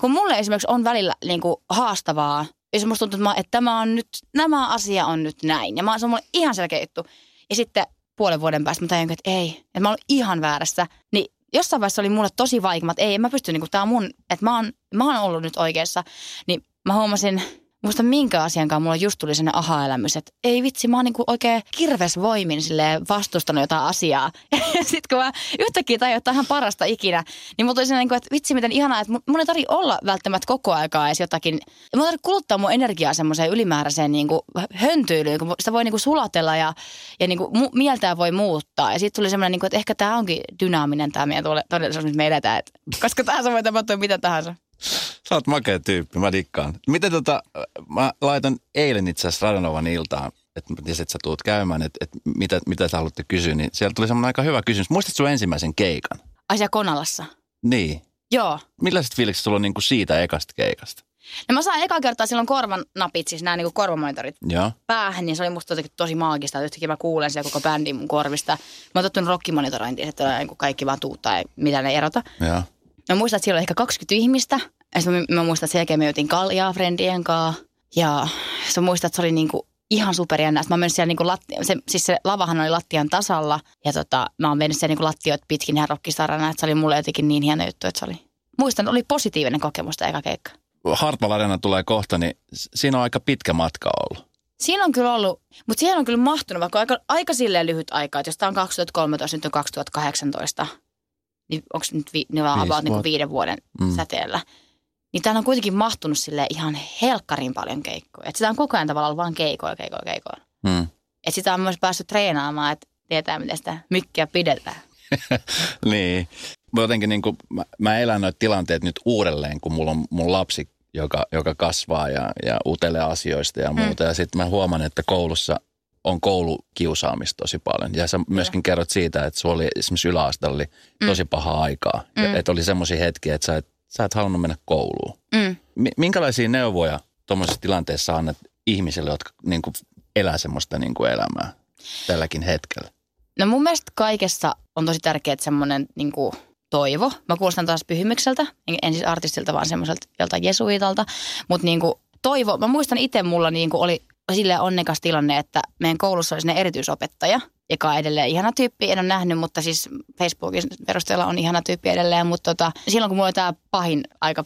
kun mulle esimerkiksi on välillä niin kuin, haastavaa jos musta tuntuu, että, mä, että tämä on nyt, nämä asia on nyt näin. Ja mä, se on mulle ihan selkeä juttu. Ja sitten puolen vuoden päästä mä tajun, että ei, että mä olen ihan väärässä. Niin jossain vaiheessa oli mulle tosi vaikea, että ei, en mä pysty, niin kuin, tämä on mun, että mä oon, mä oon ollut nyt oikeassa. Niin mä huomasin, Muista minkä asiankaan mulla just tuli sellainen aha-elämys, että ei vitsi, mä oon niinku oikein kirves voimin vastustanut jotain asiaa. Ja sitten kun mä yhtäkkiä tajuin, että ihan parasta ikinä, niin mulla tuli sellainen, niinku, että vitsi miten ihanaa, että mun ei tarvi olla välttämättä koko aikaa edes jotakin. Mun tarvi kuluttaa mun energiaa semmoiseen ylimääräiseen niinku höntyilyyn, kun sitä voi niinku sulatella ja, ja niinku mieltää voi muuttaa. Ja sitten tuli semmoinen, niinku, että ehkä tämä onkin dynaaminen tämä meidän todellisuus, missä me eletään. Et, koska tässä voi tapahtua mitä tahansa. Sä oot makea tyyppi, mä dikkaan. Miten tota, mä laitan eilen itse asiassa Radonovan iltaan, että että sä tuut käymään, että, että mitä, mitä sä haluatte kysyä, niin sieltä tuli semmoinen aika hyvä kysymys. Muistatko sun ensimmäisen keikan? Asia Konalassa. Niin. Joo. Millaiset fiilikset sulla on niin kuin siitä ekasta keikasta? No mä sain eka kertaa silloin korvan napit, siis nämä niin korvamonitorit Joo. päähän, niin se oli musta jotenkin tosi maagista. Yhtäkkiä mä kuulen siellä koko bändin mun korvista. Mä oon tottunut rockimonitorointiin, että niin kaikki vaan tuuttaa ja mitä ne erota. Joo. Mä muistan, että siellä oli ehkä 20 ihmistä. Ja sitten mä, mä muistan, että sen jälkeen me jutin kaljaa friendien kanssa. Ja sä muistat, että se oli niinku ihan superjännä. Mä menin siellä niinku latti- se, siis se lavahan oli lattian tasalla. Ja tota, mä oon mennyt siellä niinku lattioit pitkin ihan rockistarana. Että se oli mulle jotenkin niin hieno juttu, että se oli. Muistan, että oli positiivinen kokemus tämä eka keikka. Hartwall Arena tulee kohta, niin siinä on aika pitkä matka ollut. Siinä on kyllä ollut, mutta siihen on kyllä mahtunut vaikka aika, aika silleen lyhyt aika, että jos tämä on 2013, nyt on 2018, niin onko nyt vi, niin about niin viiden vuoden mm. säteellä. Niin täällä on kuitenkin mahtunut sille ihan helkkarin paljon keikkoja. Että sitä on koko ajan tavallaan vaan keikoja, keikoja, keikoja. Mm. Että sitä on myös päässyt treenaamaan, että tietää, miten sitä mykkiä pidetään. niin. Mä jotenkin niin kuin, mä, mä elän noita tilanteet nyt uudelleen, kun mulla on mun lapsi, joka, joka kasvaa ja, ja utelee asioista ja muuta. Mm. Ja sitten mä huomaan, että koulussa on koulukiusaamista tosi paljon. Ja sä myöskin kerrot siitä, että sulla oli esimerkiksi yläasteella oli mm. tosi paha aikaa. Mm. Että oli semmoisia hetkiä, että sä et, sä et halunnut mennä kouluun. Mm. Minkälaisia neuvoja tuommoisessa tilanteessa annat ihmisille, jotka niin kuin, elää semmoista niin kuin elämää tälläkin hetkellä? No mun mielestä kaikessa on tosi tärkeää semmoinen niin kuin toivo. Mä kuulostan taas pyhimykseltä, en siis artistilta, vaan semmoiselta joltain jesuitalta. Mutta niin kuin toivo, mä muistan itse mulla niin kuin oli sille onnekas tilanne, että meidän koulussa oli erityisopettaja, joka on edelleen ihana tyyppi. En ole nähnyt, mutta siis Facebookin perusteella on ihana tyyppi edelleen. Mutta tota, silloin kun mulla oli tämä pahin aika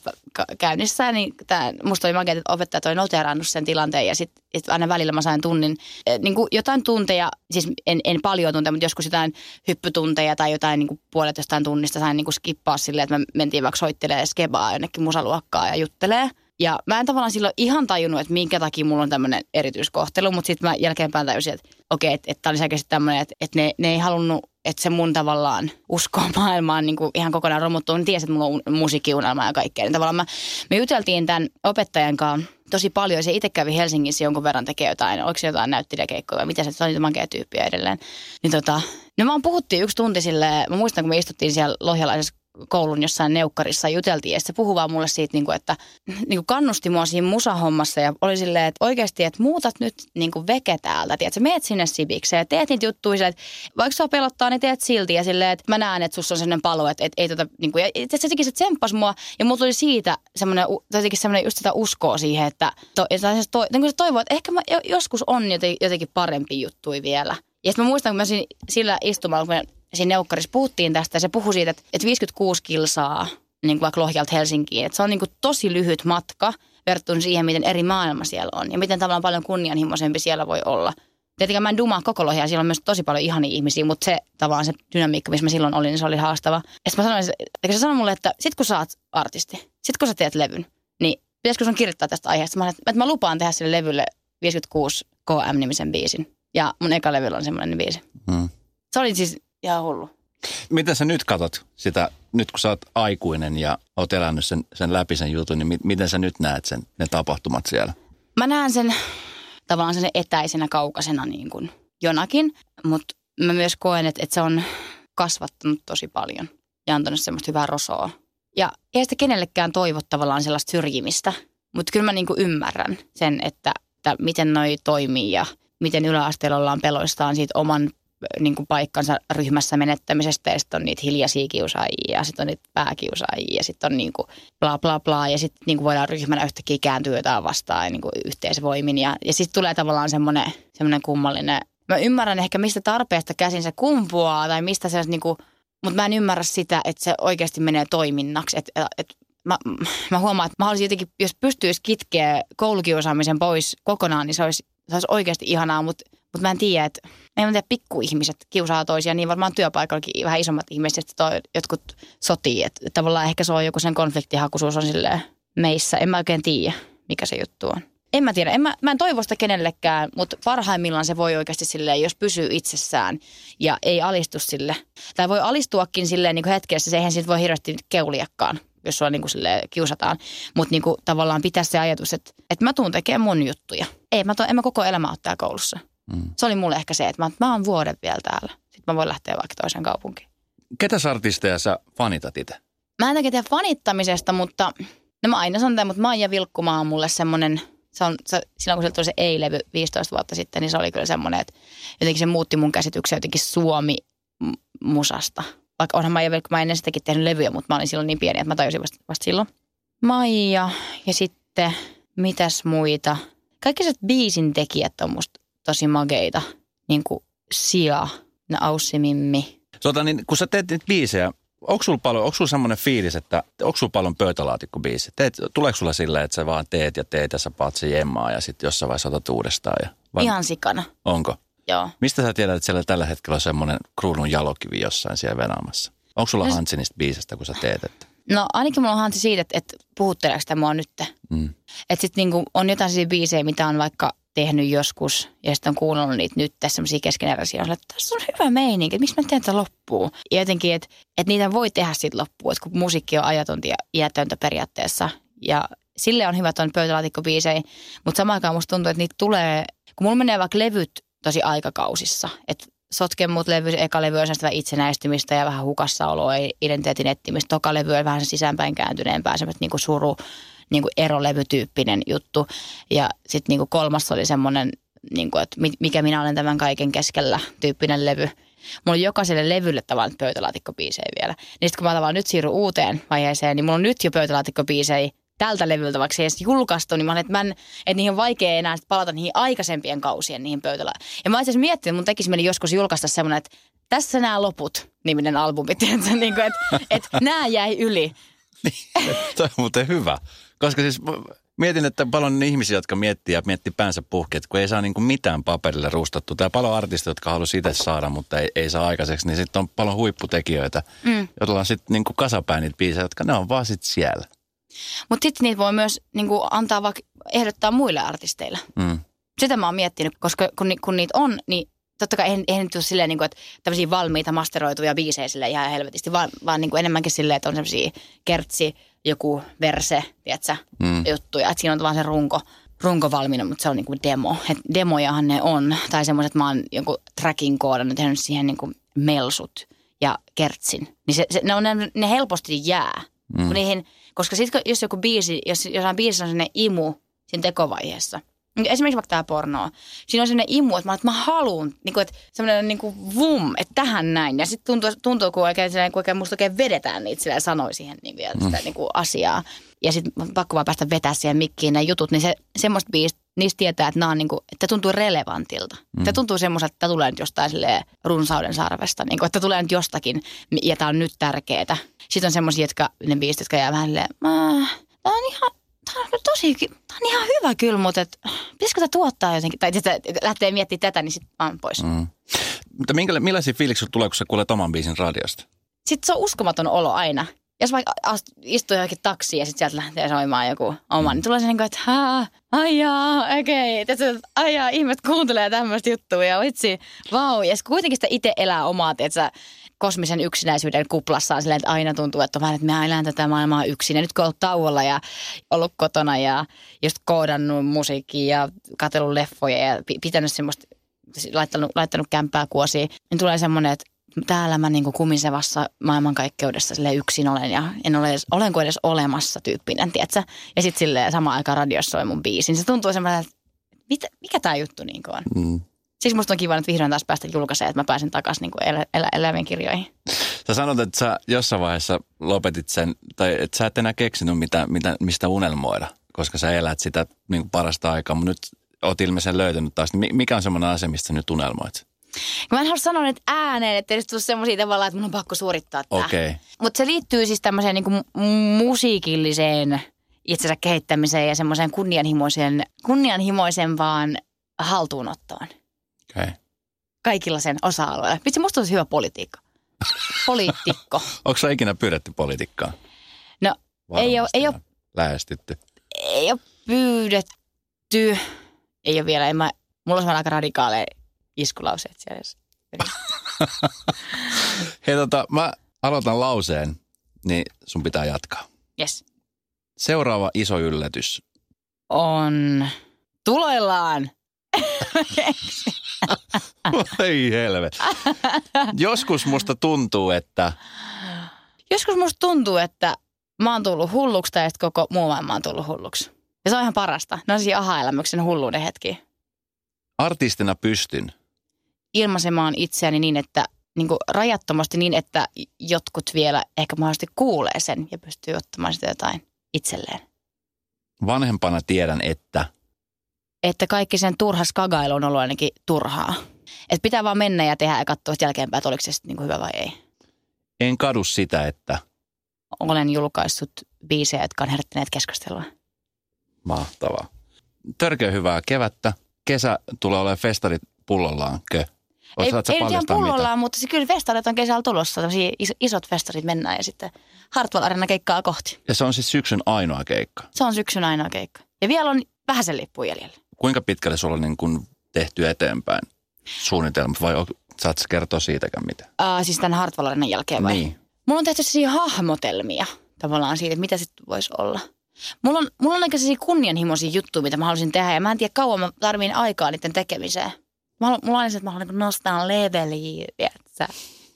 käynnissä, niin tää, musta oli makeaa, että opettajat oli noterannut sen tilanteen. Ja sitten sit aina välillä mä sain tunnin, eh, niin kuin jotain tunteja, siis en, en paljon tunteja, mutta joskus jotain hyppytunteja tai jotain niin kuin puolet jostain tunnista sain niin kuin skippaa silleen, että me mentiin vaikka soittelemaan skebaa jonnekin musaluokkaa ja juttelee. Ja mä en tavallaan silloin ihan tajunnut, että minkä takia mulla on tämmöinen erityiskohtelu, mutta sitten mä jälkeenpäin tajusin, että okei, että, että tämä oli selkeästi tämmöinen, että, että ne, ne ei halunnut, että se mun tavallaan usko maailmaan niin ihan kokonaan romuttuu. Niin tiesi, että mulla on musiikkiunelma ja kaikkea. Niin tavallaan mä, me juteltiin tämän opettajan kanssa tosi paljon. Se itse kävi Helsingissä jonkun verran tekee jotain, oliko se jotain näyttelijäkeikkoja vai mitä se, se oli makea tyyppiä edelleen. Niin tota, no vaan puhuttiin yksi tunti silleen, mä muistan kun me istuttiin siellä lohjalaisessa koulun jossain neukkarissa juteltiin ja se puhui vaan mulle siitä, niin kuin, että niin kuin kannusti mua siinä musahommassa ja oli silleen, että oikeasti, että muutat nyt niin kuin veke täältä, tiedätkö, meet sinne sivikseen ja teet niitä juttuja, että vaikka sua pelottaa, niin teet silti ja silleen, että mä näen, että sussa on sellainen palo, että, että ei tota, niin kuin, ja se jotenkin se tsemppas mua ja mulla tuli siitä semmoinen, jotenkin semmoinen just sitä uskoa siihen, että, to, että to, niin kuin se toivoo, että ehkä mä joskus on jotenkin parempi juttui vielä. Ja sitten mä muistan, kun mä sillä istumalla, kun siinä neukkarissa puhuttiin tästä ja se puhui siitä, että, että 56 kilsaa niin kuin vaikka Lohjalta Helsinkiin. Että se on niin kuin tosi lyhyt matka, verrattuna siihen, miten eri maailma siellä on ja miten tavallaan paljon kunnianhimoisempi siellä voi olla. Tietenkään mä en dumaa koko lohia, siellä on myös tosi paljon ihania ihmisiä, mutta se tavallaan se dynamiikka, missä mä silloin olin, niin se oli haastava. Ja sitten mä sanoin, että se sanoi mulle, että sit kun sä oot artisti, sit kun sä teet levyn, niin pitäisikö sun kirjoittaa tästä aiheesta? Mä että mä lupaan tehdä sille levylle 56 KM-nimisen biisin. Ja mun eka levyllä on semmoinen biisi. Hmm. Se oli siis ihan hullu. Miten sä nyt katot sitä, nyt kun sä oot aikuinen ja oot elänyt sen, sen läpi sen jutun, niin mi- miten sä nyt näet sen, ne tapahtumat siellä? Mä näen sen tavallaan sen etäisenä, kaukaisena niin kuin jonakin, mutta mä myös koen, että, että se on kasvattanut tosi paljon ja antanut semmoista hyvää rosoa. Ja ei sitä kenellekään toivo tavallaan sellaista syrjimistä, mutta kyllä mä niin kuin ymmärrän sen, että, että miten noi toimii ja miten yläasteella ollaan peloistaan siitä oman niin kuin paikkansa ryhmässä menettämisestä ja sitten on niitä hiljaisia kiusaajia sitten on niitä pääkiusaajia ja sitten on niin kuin bla bla bla ja sitten niin kuin voidaan ryhmänä yhtäkkiä kääntyä jotain vastaan niin kuin yhteisvoimin ja, ja sitten tulee tavallaan semmoinen, semmoinen kummallinen, mä ymmärrän ehkä mistä tarpeesta käsin se kumpuaa tai mistä se niin kuin, mutta mä en ymmärrä sitä, että se oikeasti menee toiminnaksi, että et, mä, mä huomaan, että mä haluaisin jotenkin, jos pystyisi kitkeä koulukiusaamisen pois kokonaan, niin se olisi, se olisi oikeasti ihanaa, mutta mutta mä en tiedä, että en tiedä, pikkuihmiset kiusaa toisia, niin varmaan työpaikallakin vähän isommat ihmiset, että toi, jotkut sotii. Että tavallaan ehkä se on joku sen konfliktihakuisuus on silleen meissä. En mä oikein tiedä, mikä se juttu on. En mä tiedä, en mä, mä en toivo sitä kenellekään, mutta parhaimmillaan se voi oikeasti silleen, jos pysyy itsessään ja ei alistu sille. Tai voi alistuakin silleen niin kuin hetkessä, se eihän siitä voi hirveästi keuliakaan, jos sua niin kuin silleen kiusataan. Mutta niin kuin tavallaan pitää se ajatus, että, että mä tuun tekemään mun juttuja. Ei, mä, tuun, en mä koko elämä ottaa koulussa. Mm. Se oli mulle ehkä se, että mä, mä oon vuoden vielä täällä. Sitten mä voin lähteä vaikka toiseen kaupunkiin. Ketä artisteja sä fanitat itse? Mä en tiedä fanittamisesta, mutta no mä aina sanon mutta Maija Vilkkumaa on mulle semmoinen, se on, se, silloin kun se tuli se ei-levy 15 vuotta sitten, niin se oli kyllä semmoinen, että jotenkin se muutti mun käsityksen jotenkin Suomi-musasta. Vaikka onhan Maija Vilkkumaa ennen sitäkin tehnyt levyjä, mutta mä olin silloin niin pieni, että mä tajusin vasta, vasta silloin. Maija ja sitten mitäs muita. Kaikki se biisin tekijät on musta tosi mageita. Niin kuin Sia, ne Aussimimmi. Tota, niin, kun sä teet niitä biisejä, onko sulla paljon, onko sulla semmoinen fiilis, että onko sulla paljon pöytälaatikkobiisi? Teet, tuleeko sulla silleen, että sä vaan teet ja teet ja sä paat se jemmaa ja sitten jossain vaiheessa otat uudestaan? Ja, vai? Ihan sikana. Onko? Joo. Mistä sä tiedät, että siellä tällä hetkellä on semmoinen kruunun jalokivi jossain siellä venaamassa? Onko sulla no, Hansi niistä biisistä, kun sä teet? Että... No ainakin mulla on Hansi siitä, että, että puhutteleeko sitä mua nyt. Mm. Että sitten niinku on jotain sellaisia biisejä, mitä on vaikka tehnyt joskus ja sitten on kuunnellut niitä nyt tässä semmoisia keskeneräisiä. On että tässä on hyvä meininki, että miksi mä teen tätä loppuun. Ja jotenkin, että, että niitä voi tehdä sitten loppuun, että kun musiikki on ajatonta ja iätöntä periaatteessa. Ja sille on hyvä tuon pöytälaatikkobiisei, mutta samaan aikaan musta tuntuu, että niitä tulee, kun mulla menee vaikka levyt tosi aikakausissa, että Sotken mut levy, eka levy on itsenäistymistä ja vähän hukassaoloa, identiteetin etsimistä. Toka levy on vähän sisäänpäin kääntyneempää, semmoista niinku suru, niin kuin erolevytyyppinen juttu. Ja sitten niin kolmas oli semmoinen, niin kuin, että mikä minä olen tämän kaiken keskellä tyyppinen levy. Mulla on jokaiselle levylle tavallaan pöytälaatikkobiisejä vielä. Niin sitten kun mä tavallaan nyt siirryn uuteen vaiheeseen, niin mulla on nyt jo pöytälaatikkobiisejä tältä levyltä, vaikka se ei edes julkaistu, niin mä olen, että, mä en, että niihin on vaikea enää palata niihin aikaisempien kausien niihin pöytälä. Ja mä itse miettinyt, että mun tekisi mieli joskus julkaista semmoinen, että tässä nämä loput niminen albumi, tiedätkö, niin kuin, että, että nämä jäi yli. Niin, toi on muuten hyvä. Koska siis mietin, että paljon ihmisiä, jotka miettii ja miettii päänsä puhki, että kun ei saa niin kuin mitään paperille rustattu. Tai paljon artisteja, jotka haluaisi itse saada, mutta ei, ei saa aikaiseksi. Niin sitten on paljon huipputekijöitä, mm. joilla on sitten niin kasapää niitä biisejä, jotka ne on vaan sitten siellä. Mutta sitten niitä voi myös niin kuin antaa vaikka ehdottaa muille artisteille. Mm. Sitä mä oon miettinyt, koska kun, kun niitä on, niin totta kai eihän, eihän nyt ole silleen, niin kuin, että tämmöisiä valmiita masteroituja biisejä sille ihan helvetisti, vaan, vaan niin kuin enemmänkin silleen, että on semmoisia kertsi, joku verse, tiedätkö, mm. juttuja. Että siinä on vaan se runko, runko valmiina, mutta se on niinku demo. Et demojahan ne on. Tai semmoiset, mä oon jonkun tracking koodannut, tehnyt siihen niinku melsut ja kertsin. Niin se, se, ne, on, ne, ne helposti jää. Mm. Kun niihin, koska sitten jos joku biisi, jos jossain biisissä on sellainen imu siinä tekovaiheessa – niin esimerkiksi vaikka tämä porno. Siinä on sellainen imu, että mä, että mä haluun, niin kuin, että semmoinen niin kuin vum, että tähän näin. Ja sitten tuntuu, tuntuu kun oikein, kun oikein musta oikein vedetään niitä sillä sanoi siihen niin vielä sitä mm. niin kuin asiaa. Ja sitten pakko vaan päästä vetää siihen mikkiin ne jutut, niin se, semmoista biistä, niistä tietää, että, on niin kuin, että tuntuu relevantilta. Mm. Että tuntuu semmoiselta, että tulee nyt jostain runsauden sarvesta, niin kuin, että tulee nyt jostakin ja tämä on nyt tärkeää. Sitten on semmoisia, jotka, ne biisit, jotka jää vähän silleen, tämä on ihan tämä on tosi, tää on ihan hyvä kyllä, mutta et, pitäisikö tämä tuottaa jotenkin, tai että lähtee miettimään tätä, niin sitten vaan pois. Mm. Mutta minkä, millaisia fiiliksiä tulee, kun sä kuulet oman biisin radiosta? Sitten se on uskomaton olo aina. Jos vaikka istuu johonkin taksiin ja sitten sieltä lähtee soimaan joku oma, niin tulee se niin kuin, että haa, aijaa, okei, okay. aijaa, ihmiset kuuntelee tämmöistä juttua ja vitsi, vau. Ja kuitenkin sitä itse elää omaa, että kosmisen yksinäisyyden kuplassaan silleen, että aina tuntuu, että vähän, että mä elän tätä maailmaa yksin. Ja nyt kun ollut tauolla ja ollut kotona ja just koodannut musiikkia ja katsellut leffoja ja pitänyt semmoista, laittanut, laittanut kämppää kuosiin, niin tulee semmoinen, että täällä mä niin kumisevassa maailmankaikkeudessa sille yksin olen ja en ole edes, olenko edes olemassa tyyppinen, tiedätkö? Ja sitten sille samaan aikaan radiossa soi mun biisin. Se tuntuu semmoinen, että mikä tämä juttu niin on? Mm. Siksi musta on kiva nyt vihdoin taas päästä julkaisemaan, että mä pääsen takaisin niin elä, elä, eläviin kirjoihin. Sä sanot, että sä jossain vaiheessa lopetit sen, tai että sä et enää keksinyt mitä, mitä, mistä unelmoida, koska sä elät sitä niin parasta aikaa, mutta nyt oot ilmeisen löytänyt taas. Mikä on semmoinen asia, mistä sä nyt unelmoit? Mä en halua sanoa nyt ääneen, että tule semmoisia tavalla, että mun on pakko suorittaa tämä. Okay. Mutta se liittyy siis tämmöiseen niin musiikilliseen itsensä kehittämiseen ja semmoiseen kunnianhimoiseen, kunnianhimoisempaan haltuunottoon. Okay. Kaikilla sen osa-alueilla. Vitsi, musta on hyvä politiikka. Poliitikko. Onko sä ikinä pyydetty politiikkaa? No, ei ole, ei ole, lähestytty. Ei ole pyydetty. Ei ole vielä. En mä, mulla on aika radikaaleja iskulauseet siellä. Hei tota, mä aloitan lauseen, niin sun pitää jatkaa. Yes. Seuraava iso yllätys. On tuloillaan. Ei helvet. Joskus musta tuntuu, että... Joskus musta tuntuu, että mä oon tullut hulluksi tai koko muu maailma on tullut hulluksi. Ja se on ihan parasta. Ne on siis aha-elämyksen hulluuden hetki. Artistina pystyn ilmaisemaan itseäni niin, että niin kuin rajattomasti niin, että jotkut vielä ehkä mahdollisesti kuulee sen ja pystyy ottamaan sitä jotain itselleen. Vanhempana tiedän, että... Että kaikki sen turha skagailu on ollut ainakin turhaa. Että pitää vaan mennä ja tehdä ja katsoa jälkeenpäin, että oliko se niin kuin hyvä vai ei. En kadu sitä, että... Olen julkaissut biisejä, jotka on herättäneet keskustelua. Mahtavaa. Törkeä hyvää kevättä. Kesä tulee olemaan festarit pullollaan, kö? Ei, ei ihan pullollaan, mutta se kyllä festarit on kesällä tulossa. Is, isot festarit mennään ja sitten Hartwell Arena keikkaa kohti. Ja se on siis syksyn ainoa keikka? Se on syksyn ainoa keikka. Ja vielä on vähän sen lippu jäljellä. Kuinka pitkälle sulla on niin kuin tehty eteenpäin suunnitelmat vai saat kertoa siitäkään mitä? Uh, siis tämän Hartwell Arenan jälkeen vai? Niin. Mulla on tehty sellaisia hahmotelmia tavallaan siitä, mitä se voisi olla. Mulla on, mulla on aika sellaisia kunnianhimoisia juttuja, mitä mä haluaisin tehdä ja mä en tiedä kauan mä tarviin aikaa niiden tekemiseen. Mä mulla on se, että mä haluan niin nostaa leveliä,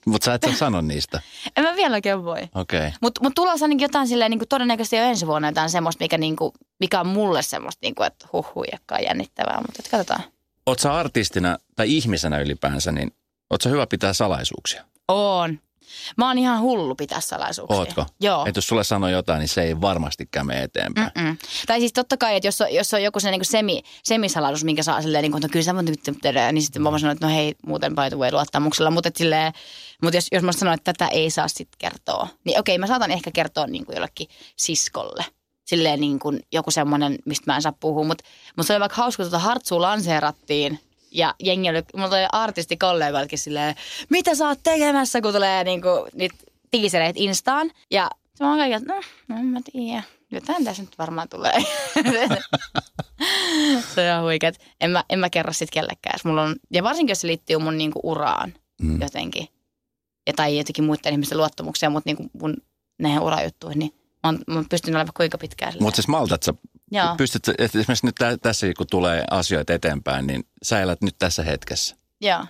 Mutta sä et saa sanoa niistä. en mä vielä oikein voi. Okei. Okay. Mutta mut tulossa ainakin jotain silleen, niin kuin todennäköisesti jo ensi vuonna jotain semmoista, mikä, niin kuin, mikä on mulle semmoista, niin kuin, että huh, huijakkaa jännittävää. Mutta katsotaan. Oot sä artistina tai ihmisenä ylipäänsä, niin oot sä hyvä pitää salaisuuksia? On. Mä oon ihan hullu pitää salaisuuksia. Ootko? Joo. Että jos sulle sanoo jotain, niin se ei varmasti mene eteenpäin. Mm-mm. Tai siis totta kai, että jos on, jos on joku se niin semi, semisalaisuus, minkä saa silleen, niin kuin, että no kyllä sä nyt tehdä, niin sitten mä voin sanoa, että no hei, muuten by the way luottamuksella. Mutta, silleen, mutta jos, jos mä sanon, että tätä ei saa sitten kertoa, niin okei, mä saatan ehkä kertoa niin kuin jollekin siskolle. Silleen niin kuin joku semmoinen, mistä mä en saa puhua. Mutta, mutta se oli vaikka hauska, että tuota Hartsua lanseerattiin – ja jengi oli, mulla tuli artistikollegoiltakin silleen, mitä sä oot tekemässä, kun tulee niinku, niitä tiisereitä Instaan. Ja mä oon kaikki, no, no en mä tiedä. Jotain tässä nyt varmaan tulee. se on huikeet. En mä, en mä kerro sit kellekään. Mulla on, ja varsinkin, jos se liittyy mun niinku uraan mm. jotenkin. Ja, tai jotenkin muiden ihmisten luottamukseen, mutta niinku mun näihin urajuttuihin, niin mä, oon, mä pystyn olemaan kuinka pitkään. Mutta siis maltat sä Joo. Pystyt, esimerkiksi nyt tässä kun tulee asioita eteenpäin, niin sä elät nyt tässä hetkessä. Joo.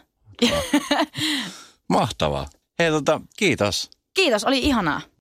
Mahtavaa. Hei tota, kiitos. Kiitos, oli ihanaa.